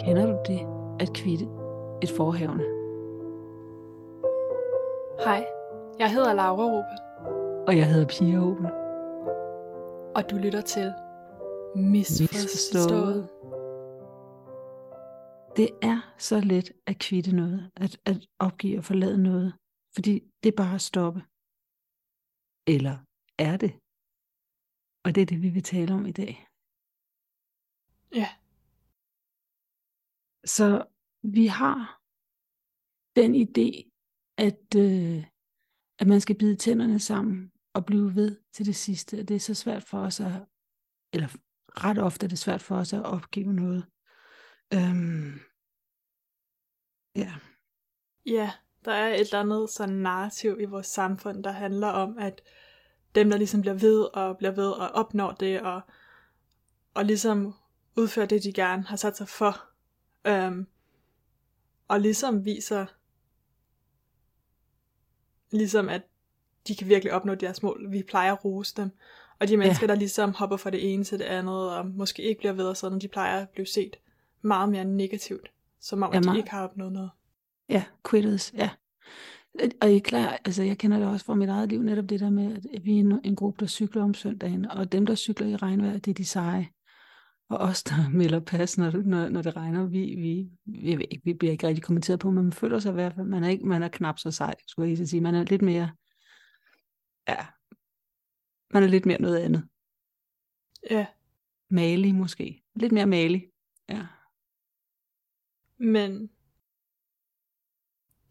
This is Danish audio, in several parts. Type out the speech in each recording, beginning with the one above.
Kender du det at kvitte et forhavne? Hej, jeg hedder Laura Rupe, Og jeg hedder Pia Åben. og du lytter til Misforstået. Misforstået. Det er så let at kvitte noget, at, at opgive og forlade noget, fordi det er bare at stoppe. Eller er det? Og det er det, vi vil tale om i dag. Ja, Så vi har den idé, at, øh, at man skal bide tænderne sammen og blive ved til det sidste. Og det er så svært for os at, eller ret ofte er det svært for os at opgive noget. Øhm, ja, ja, der er et eller andet sådan narrativ i vores samfund, der handler om, at dem, der ligesom bliver ved og bliver ved og opnår det, og, og ligesom udfører det, de gerne har sat sig for, øhm, og ligesom viser, ligesom at de kan virkelig opnå deres mål. Vi plejer at rose dem. Og de mennesker, ja. der ligesom hopper fra det ene til det andet, og måske ikke bliver ved og sådan, de plejer at blive set meget mere negativt. Som om, Ja, at de meget. ikke har opnået noget. ja, quitters, ja. Og I er klar, altså jeg kender det også fra mit eget liv, netop det der med, at vi er en, en gruppe, der cykler om søndagen, og dem, der cykler i regnvejr, det er de seje. Og os, der melder pas, når, når, når det regner, vi, vi, vi, ikke, vi bliver ikke rigtig kommenteret på, men man føler sig i hvert fald, man er, ikke, man er knap så sej, skulle jeg lige sige. Man er lidt mere, ja, man er lidt mere noget andet. Ja, Malig måske. Lidt mere malig. Ja. men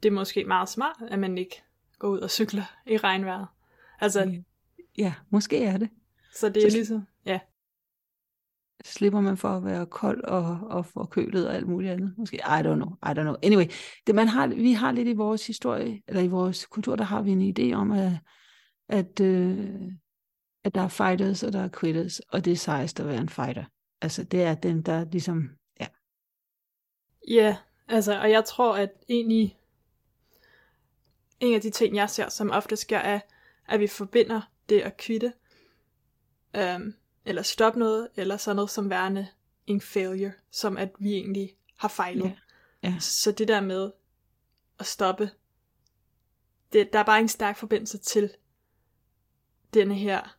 det er måske meget smart, at man ikke går ud og cykler i regnvejret. Altså, Ja. Ja, måske er det. så det er Så- ligesom, ja, slipper man for at være kold og, og forkølet og alt muligt andet. Måske, I don't know, I don't know. Anyway, det, man har, vi har lidt i vores historie, eller i vores kultur, der har vi en idé om, at, at, øh, at der er fighters, og der er quitters, og det er sejst at være en fighter. Altså, det er den, der ligesom, ja, Ja, altså, og jeg tror, at egentlig en af de ting, jeg ser, som ofte sker, er, at vi forbinder det at kvitte, øhm, eller stoppe noget, eller sådan noget som værende en failure, som at vi egentlig har fejlet. Ja, ja. Så det der med at stoppe, det, der er bare en stærk forbindelse til denne her,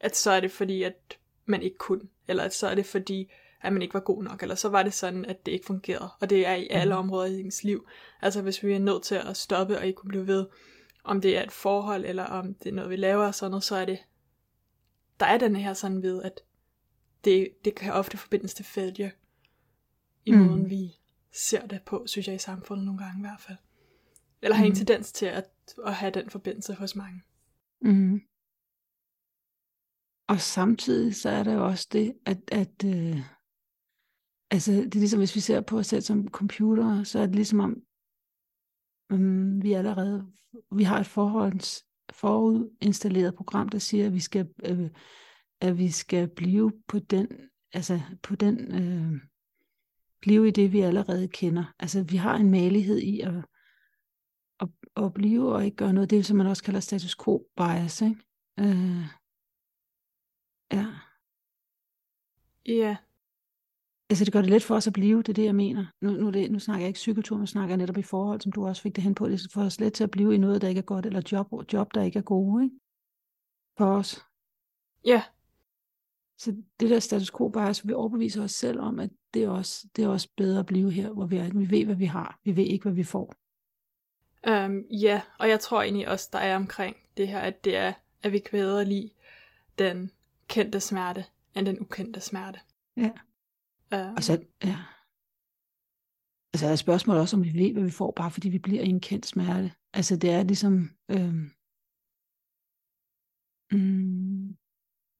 at så er det fordi, at man ikke kunne, eller at så er det fordi, at man ikke var god nok, eller så var det sådan, at det ikke fungerede. Og det er i alle Mhm. områder i ens liv. Altså hvis vi er nødt til at stoppe og ikke kunne blive ved, om det er et forhold, eller om det er noget, vi laver og sådan noget, så er det, der er den her sådan ved, at det, det kan ofte forbindes til failure, i Mm. måden vi ser det på, synes jeg i samfundet nogle gange i hvert fald. Eller har en Mm. tendens til at, at have den forbindelse hos mange. Mm. Og samtidig så er der også det, at, at øh, altså det er ligesom, hvis vi ser på os selv som computere, så er det ligesom om, um, vi allerede, vi har et forholds, forudinstalleret program, der siger, at vi skal, øh, at vi skal blive på den, altså på den, øh, blive i det, vi allerede kender. Altså vi har en malighed i at, at, at blive og ikke gøre noget. Det er, som man også kalder status quo bias, ikke? Øh, ja. Ja, Altså det gør det let for os at blive, det er det, jeg mener. Nu, nu, det, nu snakker jeg ikke cykeltur, men snakker jeg netop i forhold, som du også fik det hen på. Det er for os let til at blive i noget, der ikke er godt, eller job, job der ikke er gode, ikke? For os. ja, Så det der status quo bias, vi overbeviser os selv om, at det er også, det er også bedre at blive her, hvor vi er. Vi ved, hvad vi har. Vi ved ikke, hvad vi får. Um, ja, og jeg tror egentlig også, der er omkring det her, at det er, at vi kan bedre lide den kendte smerte, end den ukendte smerte. Ja. Um, Og så, ja. Altså er spørgsmålet også, om vi ved, hvad vi får, bare fordi vi bliver i en kendt smerte. Altså det er ligesom, øhm, mm,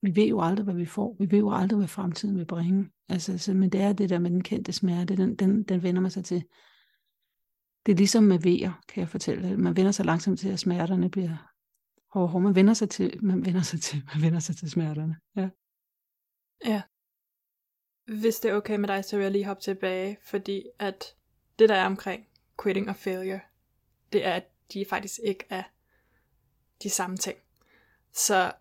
vi ved jo aldrig, hvad vi får. Vi ved jo aldrig, hvad fremtiden vil bringe. Altså, så, men det er det der med den kendte smerte, den, den, den vender man sig til. Det er ligesom med vejer, kan jeg fortælle dig. Man vender sig langsomt til, at smerterne bliver hårde. Man vender sig til, man vender sig til, man vender sig til smerterne. Ja. Ja. Hvis det er okay med dig, så vil jeg lige hoppe tilbage, fordi at det der er omkring quitting og failure, det er, at de faktisk ikke er de samme ting. Så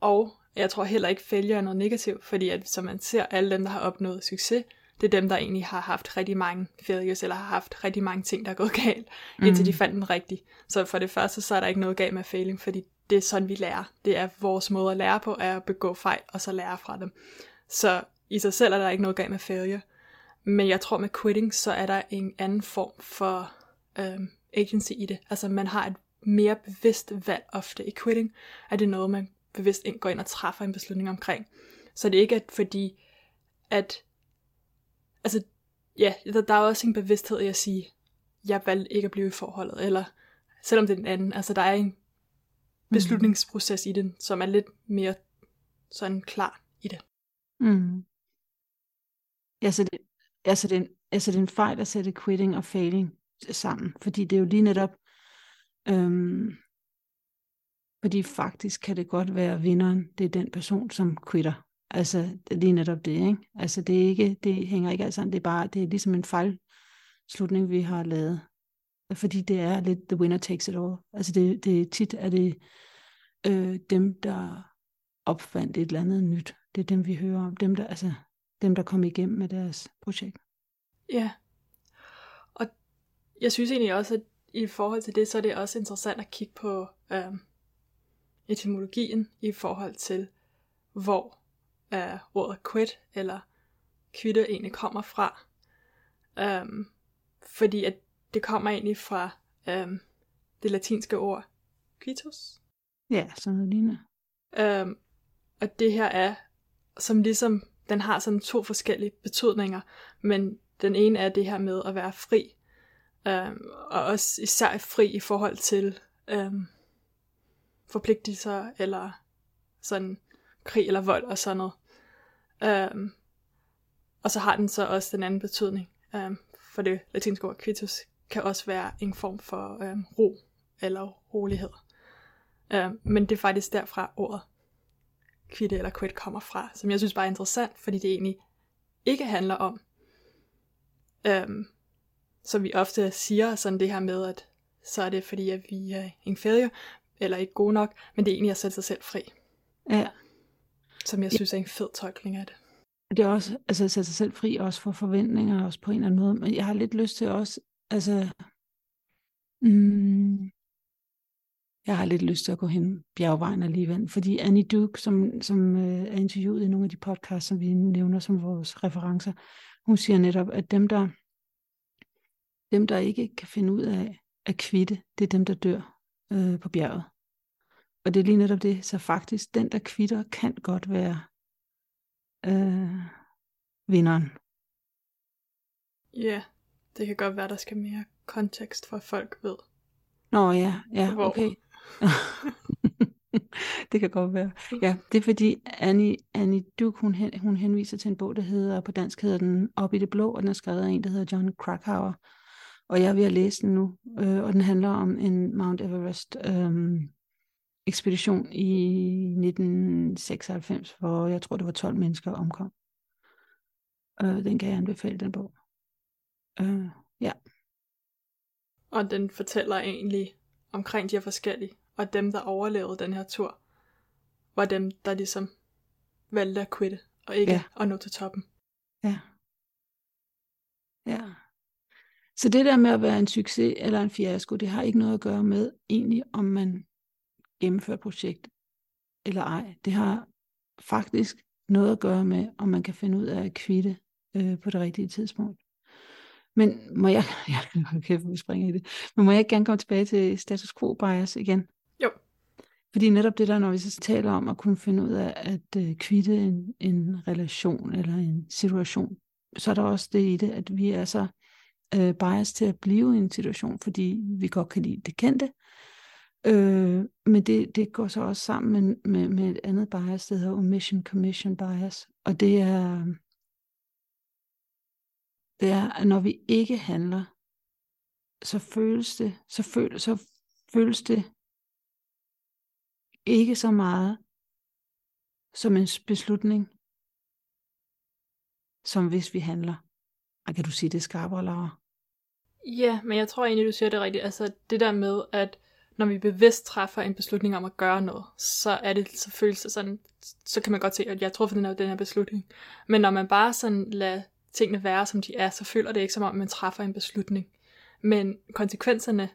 Og jeg tror heller ikke, failure er noget negativt, fordi at, som man ser, alle dem, der har opnået succes, det er dem, der egentlig har haft rigtig mange failures, eller har haft rigtig mange ting, der er gået galt, mm. indtil de fandt den rigtige. Så for det første, så er der ikke noget galt med failing, fordi det er sådan, vi lærer. Det er vores måde at lære på, er at begå fejl, og så lære fra dem. Så i sig selv er der ikke noget galt med failure. Men jeg tror med quitting, så er der en anden form for øhm, agency i det. Altså man har et mere bevidst valg ofte. I quitting er det noget, man bevidst går ind og træffer en beslutning omkring. Så det er ikke at, fordi, at altså, ja, der, der er også en bevidsthed i at sige, jeg valgte ikke at blive i forholdet, eller selvom det er den anden, altså der er en beslutningsproces mm. i den, som er lidt mere sådan klar. Mm. Ja, så det, altså det, altså det er en fejl at sætte quitting og failing sammen, fordi det er jo lige netop, øhm, fordi faktisk kan det godt være vinderen, det er den person, som quitter. Altså, det er lige netop det, ikke? Altså, det, er ikke, det hænger ikke alt sammen, det er bare, det er ligesom en fejlslutning, vi har lavet. Fordi det er lidt the winner takes it all. Altså, det, det tit er det øh, dem, der opfandt et eller andet nyt. Det er dem, vi hører om. Dem, der, altså, dem, der kom igennem med deres projekt. Ja. Og jeg synes egentlig også, at i forhold til det, så er det også interessant at kigge på øh, etymologien i forhold til, hvor uh, ordet quit eller quitte egentlig kommer fra. Um, fordi at det kommer egentlig fra um, det latinske ord quitus. Ja, sådan noget lignende. Um, og det her er, som ligesom, den har sådan to forskellige betydninger, men den ene er det her med at være fri, um, og også især fri i forhold til um, forpligtelser, eller sådan krig eller vold og sådan noget. Um, og så har den så også den anden betydning, um, for det latinske ord quitus kan også være en form for um, ro eller rolighed. Um, men det er faktisk derfra ordet quitte eller quit kommer fra, som jeg synes bare er interessant, fordi det egentlig ikke handler om, um, som vi ofte siger, sådan det her med, at så er det fordi, at vi er en failure, eller ikke gode nok, men det er egentlig at sætte sig selv fri. Ja. Som jeg synes er en fed tolkning af det. Det er også, altså at sætte sig selv fri, også for forventninger, også på en eller anden måde. Men jeg har lidt lyst til også, altså, mm, jeg har lidt lyst til at gå hen bjergvejen alligevel. Fordi Annie Duke, som, som øh, er interviewet i nogle af de podcasts, som vi nævner som vores referencer, hun siger netop, at dem, der, dem, der ikke kan finde ud af at kvitte, det er dem, der dør øh, på bjerget. Og det er lige netop det, så faktisk den, der kvitter, kan godt være øh, vinderen. Ja, det kan godt være, der skal mere kontekst for, at folk ved. Nå ja, ja, Hvor? okay. det kan godt være. Ja, det er fordi Annie, Annie Duke, hun, hen, hun henviser til en bog, der hedder, på dansk hedder den Op i det blå, og den er skrevet af en, der hedder John Krakauer. Og jeg er ved at læse den nu, øh, og den handler om en Mount Everest øh, ekspedition i 1996, hvor jeg tror, det var 12 mennesker omkom. Øh, den kan jeg anbefale, den bog. Øh, ja. Og den fortæller egentlig omkring de her forskellige, og dem, der overlevede den her tur, var dem, der ligesom valgte at quitte, og ikke ja. at nå til toppen. Ja. Ja. Så det der med at være en succes eller en fiasko, det har ikke noget at gøre med egentlig, om man gennemfører projekt eller ej. Det har faktisk noget at gøre med, om man kan finde ud af at kvitte øh, på det rigtige tidspunkt. Men må jeg, ja, okay, vi springer i det, men må jeg gerne komme tilbage til status quo bias igen? Jo. Fordi netop det der, når vi så taler om at kunne finde ud af at øh, kvitte en, en relation eller en situation, så er der også det i det, at vi er så øh, bias til at blive i en situation, fordi vi godt kan lide det kendte. Øh, men det, det går så også sammen med, med, med et andet bias, der hedder omission commission bias. Og det er, det er, at når vi ikke handler, så føles det, så, føl, så føles det ikke så meget som en beslutning, som hvis vi handler. Og kan du sige det skarpere, Laura? Ja, men jeg tror egentlig, du siger det rigtigt. Altså det der med, at når vi bevidst træffer en beslutning om at gøre noget, så er det så føles det sådan, så kan man godt se, at jeg tror for den her, den her beslutning. Men når man bare sådan lader tingene være, som de er, så føler det ikke som om, man træffer en beslutning. Men konsekvenserne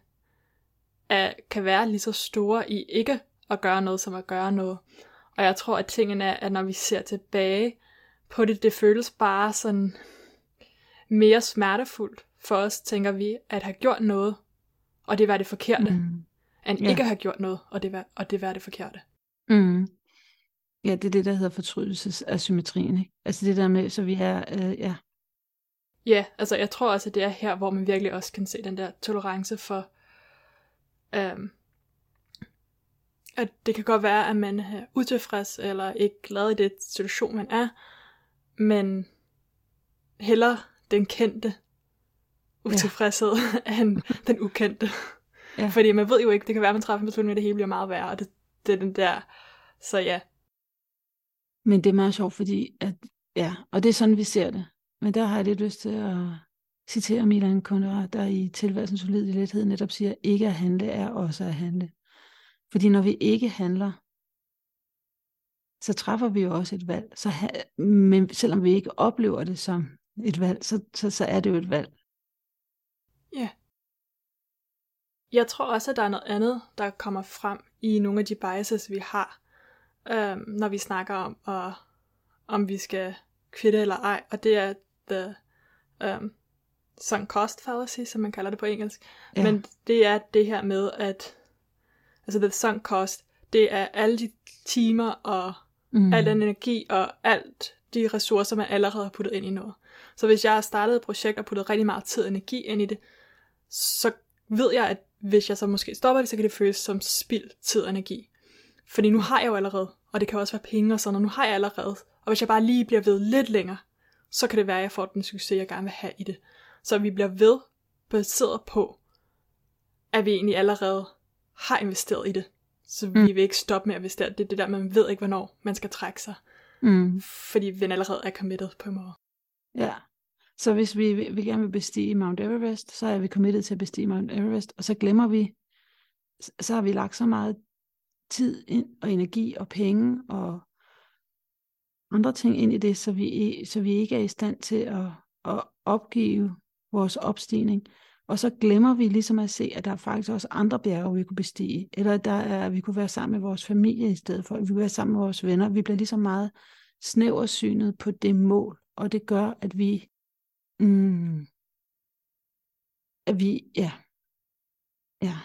er, kan være lige så store i ikke at gøre noget, som at gøre noget. Og jeg tror, at tingene er, at når vi ser tilbage på det, det føles bare sådan mere smertefuldt for os, tænker vi, at have gjort noget, og det var det forkerte, mm. end yeah. ikke at have gjort noget, og det var, og det var det forkerte. Mm. Ja, det er det, der hedder fortrydelsesasymmetrien, ikke? Altså det der med, så vi er, øh, ja. Ja, altså jeg tror også, at det er her, hvor man virkelig også kan se den der tolerance for, øhm, at det kan godt være, at man er utilfreds, eller ikke glad i det situation, man er, men heller den kendte utilfredshed ja. end den ukendte. Ja. Fordi man ved jo ikke, det kan være, at man træffer en beslutning, at det hele bliver meget værre, og det, det er den der, så ja. Men det er meget sjovt, fordi, at, ja, og det er sådan, vi ser det. Men der har jeg lidt lyst til at citere Milan Kundera, der i tilværelsens solid i lethed netop siger, ikke at handle er også at handle. Fordi når vi ikke handler, så træffer vi jo også et valg. Så ha, men selvom vi ikke oplever det som et valg, så, så, så er det jo et valg. Ja. Jeg tror også, at der er noget andet, der kommer frem i nogle af de biases, vi har, øhm, når vi snakker om, og, om vi skal kvitte eller ej, og det er the um, sunk cost fallacy, som man kalder det på engelsk. Ja. Men det er det her med, at altså the sunk cost, det er alle de timer og mm. al den energi og alt de ressourcer, man allerede har puttet ind i noget. Så hvis jeg har startet et projekt og puttet rigtig meget tid og energi ind i det, så ved jeg, at hvis jeg så måske stopper det, så kan det føles som spild tid og energi. Fordi nu har jeg jo allerede, og det kan også være penge og sådan noget, nu har jeg allerede. Og hvis jeg bare lige bliver ved lidt længere, så kan det være, at jeg får den succes, jeg gerne vil have i det. Så vi bliver ved, baseret på, at vi egentlig allerede har investeret i det. Så mm. vi vil ikke stoppe med at investere. Det er det der, man ved ikke, hvornår man skal trække sig. Mm. Fordi vi allerede er committed på en måde. Ja. Så hvis vi vil gerne vil bestige Mount Everest, så er vi committed til at bestige Mount Everest, og så glemmer vi, så har vi lagt så meget tid ind, og energi og penge og andre ting ind i det, så vi, så vi ikke er i stand til at, at opgive vores opstigning. Og så glemmer vi ligesom at se, at der er faktisk også andre bjerge, vi kunne bestige. Eller der er, vi kunne være sammen med vores familie i stedet for. Vi kunne være sammen med vores venner. Vi bliver ligesom meget snæversynet på det mål. Og det gør, at vi Mm. At vi, ja. Ja.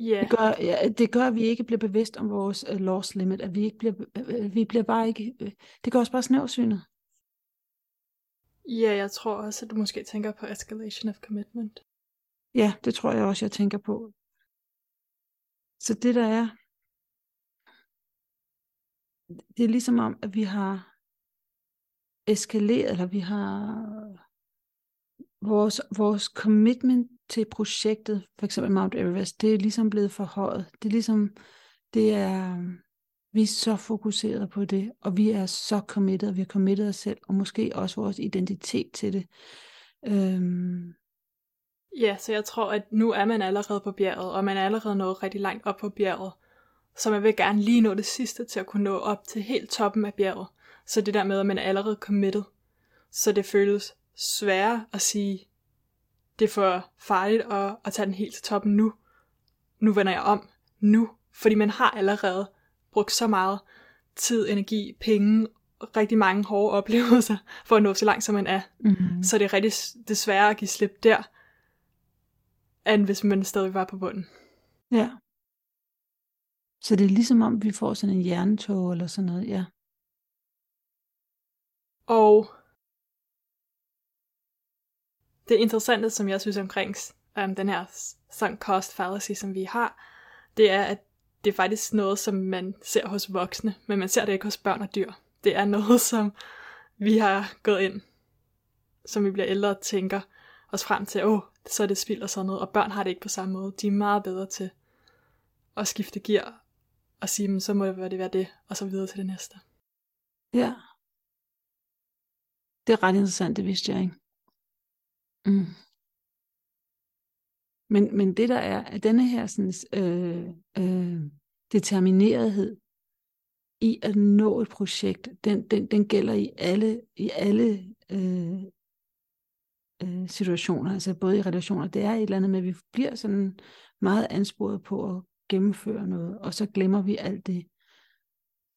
Yeah. Det, gør, ja, det gør, at vi ikke bliver bevidst om vores uh, loss limit, at vi ikke bliver, uh, vi bliver bare ikke, uh, det gør os bare snævsynet. Ja, jeg tror også, at du måske tænker på escalation of commitment. Ja, det tror jeg også, jeg tænker på. Så det der er, det er ligesom om, at vi har eskaleret, eller vi har vores, vores commitment til projektet, for eksempel Mount Everest, det er ligesom blevet forhøjet. Det er ligesom, det er, vi er så fokuseret på det, og vi er så committed, vi har committed os selv, og måske også vores identitet til det. Øhm. Ja, så jeg tror, at nu er man allerede på bjerget, og man er allerede nået rigtig langt op på bjerget. Så man vil gerne lige nå det sidste til at kunne nå op til helt toppen af bjerget. Så det der med, at man er allerede committed, så det føles sværere at sige, det er for farligt at, at tage den helt til toppen nu. Nu vender jeg om. Nu. Fordi man har allerede brugt så meget tid, energi, penge, rigtig mange hårde oplevelser, for at nå så langt, som man er. Mm-hmm. Så det er rigtig det sværere at give slip der, end hvis man stadig var på bunden. Ja. Så det er ligesom om, vi får sådan en hjernetog eller sådan noget, ja. Og det interessante, som jeg synes omkring um, den her sunk cost fallacy, som vi har, det er, at det er faktisk noget, som man ser hos voksne, men man ser det ikke hos børn og dyr. Det er noget, som vi har gået ind, som vi bliver ældre og tænker os frem til, åh, oh, så er det spild og sådan noget, og børn har det ikke på samme måde. De er meget bedre til at skifte gear og sige, men så må det være det, være det, og så videre til det næste. Ja, det er ret interessant, det vidste jeg ikke. Mm. Men, men det der er, at denne her sådan, øh, øh, determinerethed i at nå et projekt, den, den, den gælder i alle, i alle øh, øh, situationer, altså både i relationer. Det er et eller andet med, at vi bliver sådan meget ansporet på at gennemføre noget, og så glemmer vi alt det,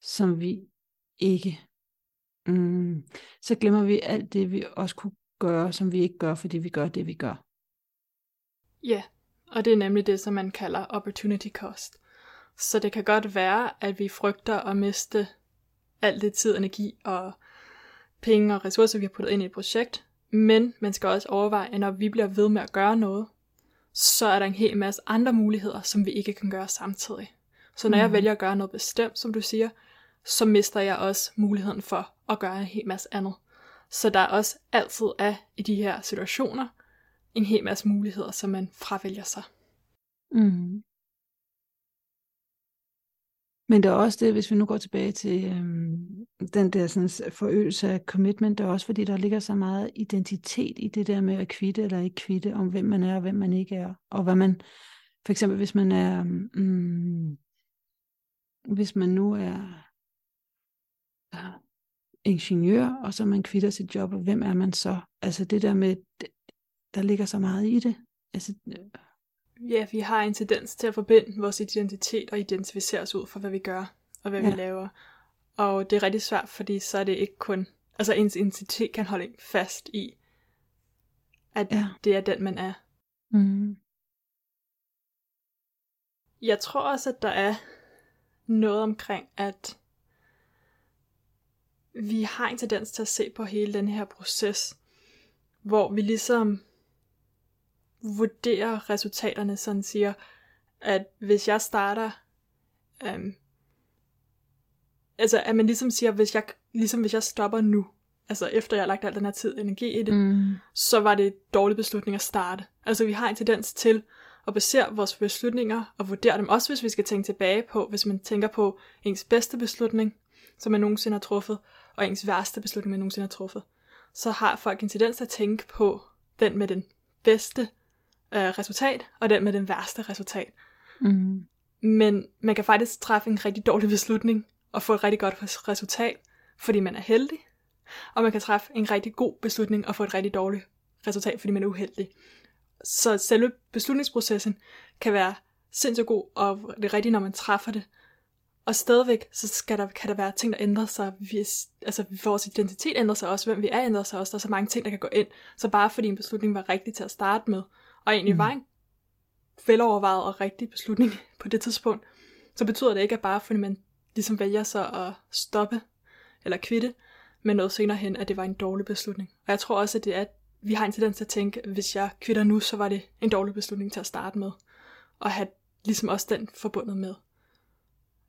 som vi ikke. Mm, så glemmer vi alt det, vi også kunne gøre, som vi ikke gør, fordi vi gør det, vi gør. Ja, og det er nemlig det, som man kalder opportunity cost. Så det kan godt være, at vi frygter at miste alt det tid, energi og penge og ressourcer, vi har puttet ind i et projekt. Men man skal også overveje, at når vi bliver ved med at gøre noget, så er der en hel masse andre muligheder, som vi ikke kan gøre samtidig. Så når mm. jeg vælger at gøre noget bestemt, som du siger, så mister jeg også muligheden for at gøre en hel masse andet. Så der er også altid er i de her situationer en hel masse muligheder, som man fravælger sig. Mm. Men der er også det, hvis vi nu går tilbage til øhm, den der sådan, forøgelse af commitment, det er også fordi, der ligger så meget identitet i det der med at kvitte eller ikke kvitte, om hvem man er og hvem man ikke er. Og hvad man, for eksempel hvis man er, mm, hvis man nu er ingeniør, og så man kvitter sit job, og hvem er man så? Altså det der med, der ligger så meget i det. Altså, Ja, vi har en tendens til at forbinde vores identitet og identificere os ud for, hvad vi gør og hvad ja. vi laver. Og det er rigtig svært, fordi så er det ikke kun... Altså ens identitet kan holde fast i, at ja. det er den, man er. Mm. Jeg tror også, at der er noget omkring, at vi har en tendens til at se på hele den her proces, hvor vi ligesom vurderer resultaterne, sådan siger, at hvis jeg starter, øhm, altså at man ligesom siger, hvis jeg, ligesom hvis jeg stopper nu, altså efter jeg har lagt al den her tid og energi i det, mm. så var det en dårlig beslutning at starte. Altså vi har en tendens til at basere vores beslutninger og vurdere dem, også hvis vi skal tænke tilbage på, hvis man tænker på ens bedste beslutning, som man nogensinde har truffet, og ens værste beslutning, man nogensinde har truffet, så har folk en tendens til at tænke på den med den bedste øh, resultat, og den med den værste resultat. Mm. Men man kan faktisk træffe en rigtig dårlig beslutning, og få et rigtig godt resultat, fordi man er heldig. Og man kan træffe en rigtig god beslutning, og få et rigtig dårligt resultat, fordi man er uheldig. Så selve beslutningsprocessen kan være sindssygt god, og det er rigtigt, når man træffer det. Og stadigvæk, så skal der, kan der være ting, der ændrer sig. Hvis, altså, vores identitet ændrer sig også, hvem vi er ændrer sig også. Der er så mange ting, der kan gå ind. Så bare fordi en beslutning var rigtig til at starte med, og egentlig mm. var en velovervejet og rigtig beslutning på det tidspunkt, så betyder det ikke, at bare fordi man ligesom vælger sig at stoppe eller kvitte med noget senere hen, at det var en dårlig beslutning. Og jeg tror også, at det er, at vi har en tendens til at tænke, at hvis jeg kvitter nu, så var det en dårlig beslutning til at starte med. Og have ligesom også den forbundet med,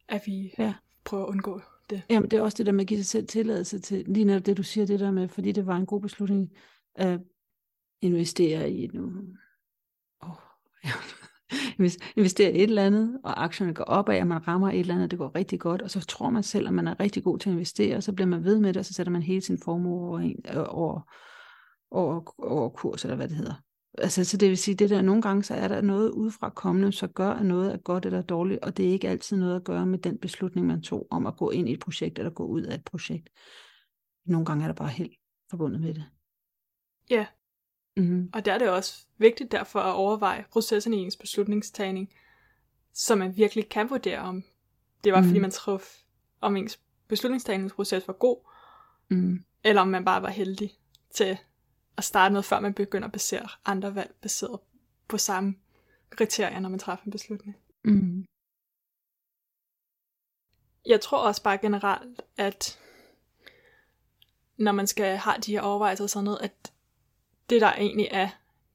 at vi ja. prøver at undgå det. Jamen, det er også det der med at give sig selv tilladelse til, lige netop det du siger, det der med, fordi det var en god beslutning at investere i nu investere i et eller andet, og aktierne går op af, at man rammer et eller andet, det går rigtig godt, og så tror man selv, at man er rigtig god til at investere, og så bliver man ved med det, og så sætter man hele sin formue over, over, over, over kurs, eller hvad det hedder. Altså, så det vil sige, det der, nogle gange så er der noget udefra kommende, så gør, at noget er godt eller dårligt, og det er ikke altid noget at gøre med den beslutning, man tog om at gå ind i et projekt, eller gå ud af et projekt. Nogle gange er der bare held forbundet med det. Ja, Mm-hmm. Og der er det også vigtigt derfor at overveje processen i ens beslutningstagning, så man virkelig kan vurdere, om det var, mm. fordi man traf, om ens beslutningstagningsproces var god, mm. eller om man bare var heldig til at starte noget, før man begynder at basere andre valg baseret på samme kriterier, når man træffer en beslutning. Mm. Jeg tror også bare generelt, at når man skal have de her overvejelser og sådan noget, at det der egentlig er,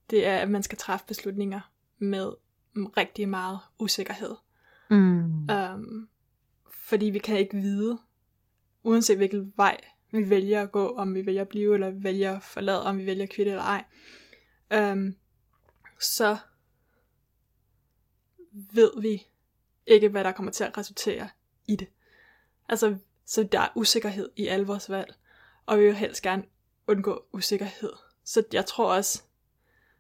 det er, at man skal træffe beslutninger med rigtig meget usikkerhed. Mm. Um, fordi vi kan ikke vide, uanset hvilken vej vi vælger at gå, om vi vælger at blive, eller vælger at forlade, om vi vælger at kvitte eller ej, øhm, så ved vi ikke, hvad der kommer til at resultere i det. Altså, så der er usikkerhed i alle vores valg, og vi vil helst gerne undgå usikkerhed. Så jeg tror også,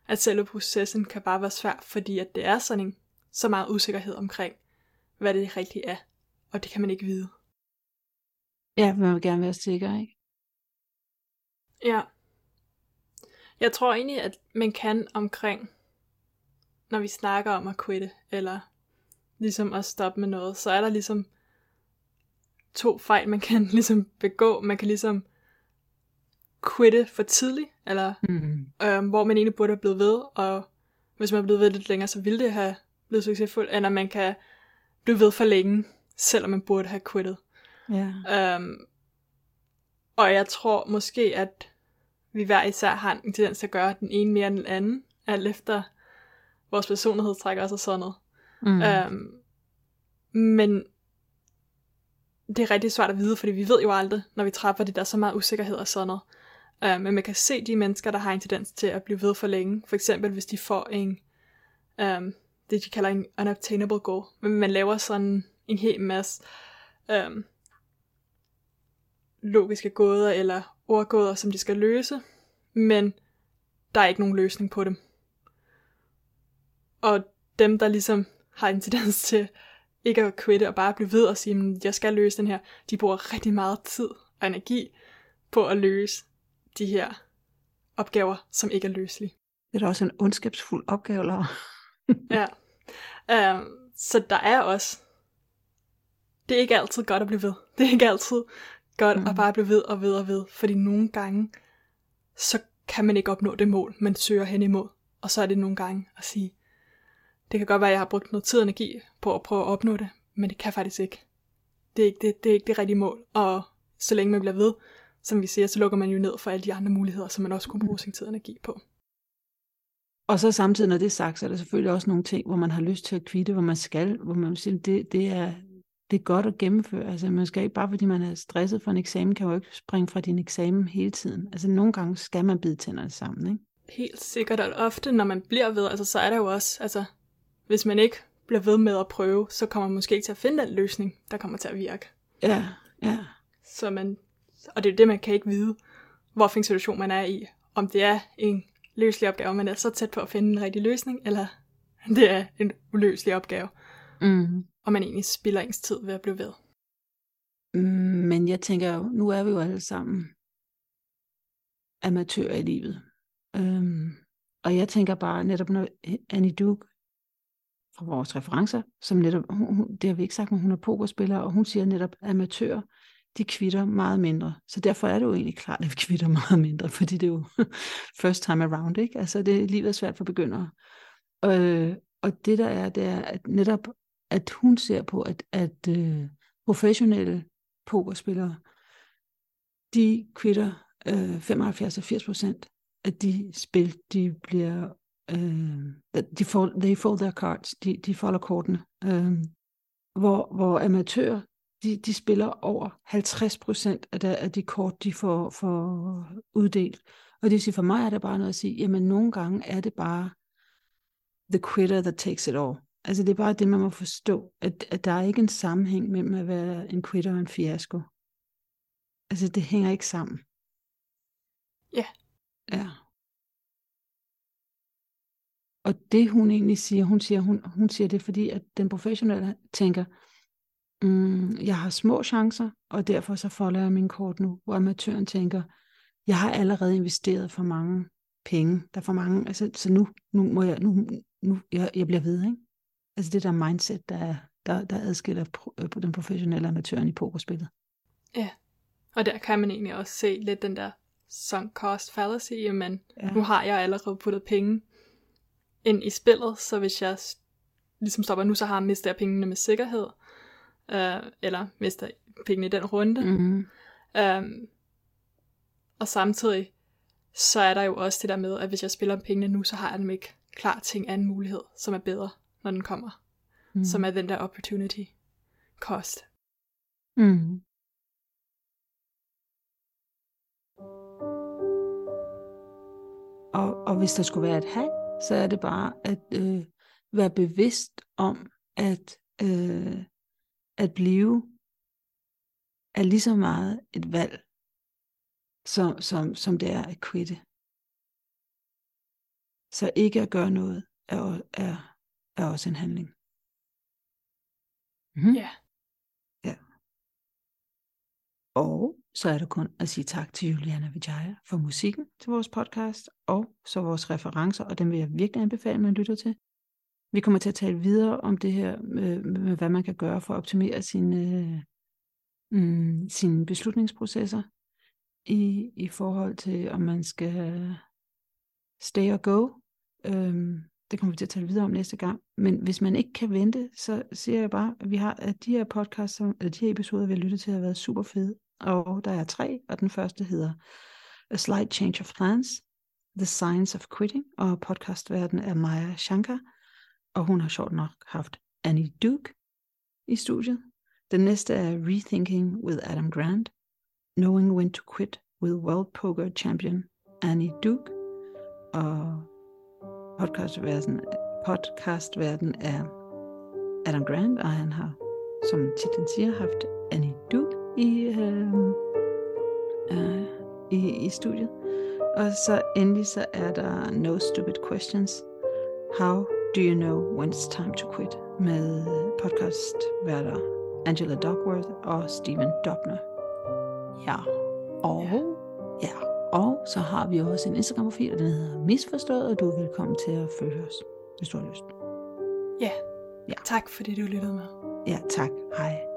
at selve processen kan bare være svær, fordi at det er sådan en, så meget usikkerhed omkring, hvad det rigtigt er. Og det kan man ikke vide. Ja, man vil gerne være sikker, ikke? Ja. Jeg tror egentlig, at man kan omkring, når vi snakker om at quitte, eller ligesom at stoppe med noget, så er der ligesom to fejl, man kan ligesom begå. Man kan ligesom quitte for tidligt, eller Mm. øhm, hvor man egentlig burde have blevet ved, og hvis man er blevet ved lidt længere, så ville det have blevet succesfuldt, eller man kan blive ved for længe, selvom man burde have quittet. Ja. Øhm, og jeg tror måske, at vi hver især har en tendens at gøre den ene mere end den anden, alt efter vores personlighed trækker os og sådan noget. Mm. Øhm, men det er rigtig svært at vide, fordi vi ved jo aldrig, når vi træffer det, der er så meget usikkerhed og sådan noget. Øh, men man kan se de mennesker, der har en tendens til at blive ved for længe. For eksempel hvis de får en, øhm, det de kalder en unobtainable goal. Men man laver sådan en hel masse øhm, logiske gåder eller ordgåder, som de skal løse. Men der er ikke nogen løsning på dem. Og dem, der ligesom har en tendens til ikke at quitte og bare blive ved og sige, at jeg skal løse den her, de bruger rigtig meget tid og energi på at løse de her opgaver, som ikke er løselige. Det er da også en ondskabsfuld opgave, Laura. Ja. Um, så der er også, det er ikke altid godt at blive ved. Det er ikke altid godt mm. at Mm. bare blive ved og ved og ved, fordi nogle gange, så kan man ikke opnå det mål, man søger hen imod. Og så er det nogle gange at sige, det kan godt være, at jeg har brugt noget tid og energi på at prøve at opnå det, men det kan faktisk ikke. Det er ikke det, det, er ikke det rigtige mål. Og så længe man bliver ved, som vi siger, så lukker man jo ned for alle de andre muligheder, som man også kunne bruge sin tid og energi på. Og så samtidig, når det er sagt, så er der selvfølgelig også nogle ting, hvor man har lyst til at kvitte, hvor man skal, hvor man siger, det, det, er, det er godt at gennemføre. Altså man skal ikke, bare fordi man er stresset for en eksamen, kan man jo ikke springe fra din eksamen hele tiden. Altså nogle gange skal man bide tænderne sammen, ikke? Helt sikkert, og ofte, når man bliver ved, altså, så er der jo også, altså, hvis man ikke bliver ved med at prøve, så kommer man måske ikke til at finde den løsning, der kommer til at virke. Ja, ja. Så man, og det er det, man kan ikke vide, hvilken situation man er i. Om det er en løselig opgave, og man er så tæt på at finde en rigtig løsning, eller det er en uløselig opgave, Mm og man egentlig spilder ens tid ved at blive ved. Mm, men jeg tænker jo, nu er vi jo alle sammen amatører i livet. Øhm, og jeg tænker bare netop, når Annie Duke fra vores referencer, som netop, hun, hun- det har vi ikke sagt, men hun er pokerspiller, og hun siger netop, at amatører, de kvitter meget mindre. Så derfor er det jo egentlig klart, at vi kvitter meget mindre, fordi det er jo first time around, ikke? Altså, det, livet er svært for begyndere. Øh, og det der er, det er, at netop, at hun ser på, at, at øh, professionelle pokerspillere, de kvitter øh, 75-80 procent af de spil, de bliver, øh, de fold, they fold their cards, de, de folder kortene. Øh, hvor, hvor amatører, de, de spiller over 50 procent af, der- af de kort, de får, får uddelt. Og det vil sige, for mig er det bare noget at sige, jamen nogle gange er det bare the quitter that takes it all. Altså det er bare det, man må forstå, at, at der er ikke en sammenhæng mellem at være en quitter og en fiasko. Altså det hænger ikke sammen. Ja. Ja. Og det hun egentlig siger, hun siger, hun, hun siger det, fordi at den professionelle tænker, mm, jeg har små chancer, og derfor så folder jeg min kort nu, hvor amatøren tænker, jeg har allerede investeret for mange penge, der er for mange, altså, så nu, nu må jeg, nu, nu jeg, jeg bliver ved, ikke? Altså det der mindset, der, er, der, der adskiller pro, øh, den professionelle amatøren i pokerspillet. Og der kan man egentlig også se lidt den der sunk cost fallacy, men Ja. nu har jeg allerede puttet penge ind i spillet, så hvis jeg ligesom stopper nu, så har jeg mistet jeg pengene med sikkerhed, øh, eller mister pengene i den runde. Mm-hmm. Um, og samtidig, så er der jo også det der med, at hvis jeg spiller om pengene nu, så har jeg dem ikke klar til en anden mulighed, som er bedre, når den kommer. Mm. Som er den der opportunity cost. Mm. Og, og hvis der skulle være et hal, så er det bare at øh, være bevidst om, at øh, at blive er lige så meget et valg, som, som, som det er at quitte. Så ikke at gøre noget er, er, er også en handling. Mm-hmm. Ja. ja. Og så er det kun at sige tak til Juliana Vijaya for musikken til vores podcast, og så vores referencer, og dem vil jeg virkelig anbefale, at man lytter til. Vi kommer til at tale videre om det her, med, med hvad man kan gøre for at optimere sine, øh, mm, sine beslutningsprocesser i, i forhold til, om man skal stay or go. Øhm, det kommer vi til at tale videre om næste gang. Men hvis man ikke kan vente, så siger jeg bare, at vi har at de her podcasts, eller de her episoder, vi har lyttet til, har været super fede. Og der er tre, og den første hedder A Slight Change of Plans, The Science of Quitting, og podcastverden er Maya Shankar, og hun har sjovt nok haft Annie Duke i studiet. Den næste er Rethinking with Adam Grant, Knowing When to Quit with World Poker Champion Annie Duke, og podcastverden, podcastverden er Adam Grant, og han har, som titlen siger, haft Annie Du i, øh, øh, i, i studiet. Og så endelig så er der No Stupid Questions. How do you know when it's time to quit? Med øh, podcastværter Angela Duckworth og Stephen Dobner. Ja, og ja. Og så har vi også en Instagram-profil, og den hedder Misforstået, og du er velkommen til at følge os, hvis du har lyst. Ja. ja. Tak fordi du lyttede med. Ja, tak. Hej.